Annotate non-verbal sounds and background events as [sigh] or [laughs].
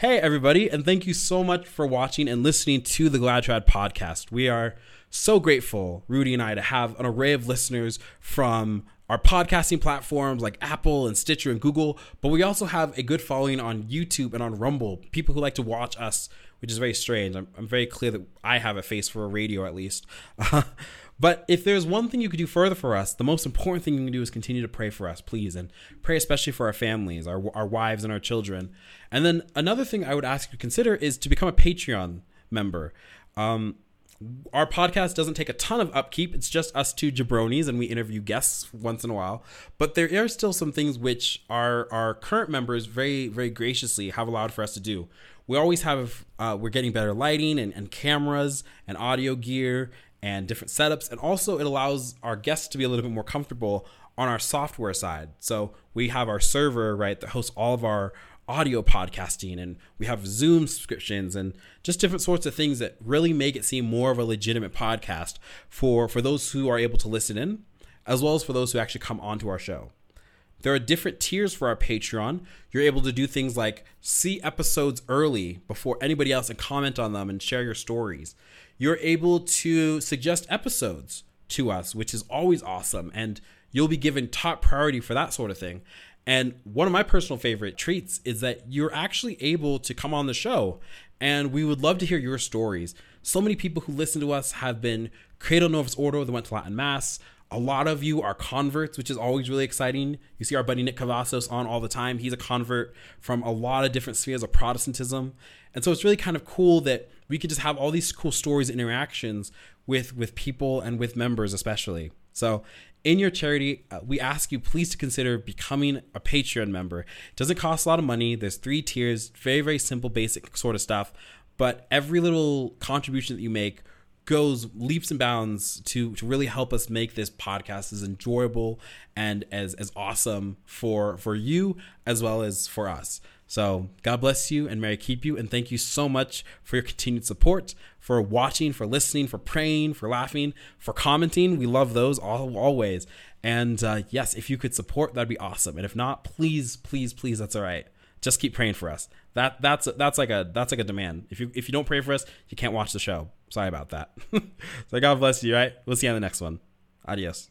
Hey, everybody, and thank you so much for watching and listening to the Glad Trad podcast. We are so grateful, Rudy and I, to have an array of listeners from our podcasting platforms like Apple and Stitcher and Google, but we also have a good following on YouTube and on Rumble. People who like to watch us, which is very strange. I'm, I'm very clear that I have a face for a radio at least. [laughs] but if there's one thing you could do further for us, the most important thing you can do is continue to pray for us, please, and pray especially for our families, our, our wives, and our children. And then another thing I would ask you to consider is to become a Patreon member. Um, our podcast doesn't take a ton of upkeep. It's just us two jabronis, and we interview guests once in a while. But there are still some things which our our current members very very graciously have allowed for us to do. We always have uh, we're getting better lighting and, and cameras and audio gear and different setups, and also it allows our guests to be a little bit more comfortable on our software side. So we have our server right that hosts all of our audio podcasting and we have Zoom subscriptions and just different sorts of things that really make it seem more of a legitimate podcast for for those who are able to listen in as well as for those who actually come onto our show. There are different tiers for our Patreon. You're able to do things like see episodes early before anybody else and comment on them and share your stories. You're able to suggest episodes to us, which is always awesome and you'll be given top priority for that sort of thing. And one of my personal favorite treats is that you're actually able to come on the show and we would love to hear your stories. So many people who listen to us have been cradle Novus Ordo that went to Latin Mass. A lot of you are converts, which is always really exciting. You see our buddy Nick Cavazos on all the time. He's a convert from a lot of different spheres of Protestantism. And so it's really kind of cool that we could just have all these cool stories and interactions with with people and with members especially. So in your charity, uh, we ask you please to consider becoming a Patreon member. It doesn't cost a lot of money. There's three tiers, very, very simple, basic sort of stuff. But every little contribution that you make goes leaps and bounds to, to really help us make this podcast as enjoyable and as, as awesome for, for you as well as for us. So God bless you and may I keep you. And thank you so much for your continued support, for watching, for listening, for praying, for laughing, for commenting. We love those all, always. And uh, yes, if you could support, that'd be awesome. And if not, please, please, please, that's all right. Just keep praying for us. That that's that's like a that's like a demand. If you if you don't pray for us, you can't watch the show. Sorry about that. [laughs] so God bless you. Right. We'll see you on the next one. Adios.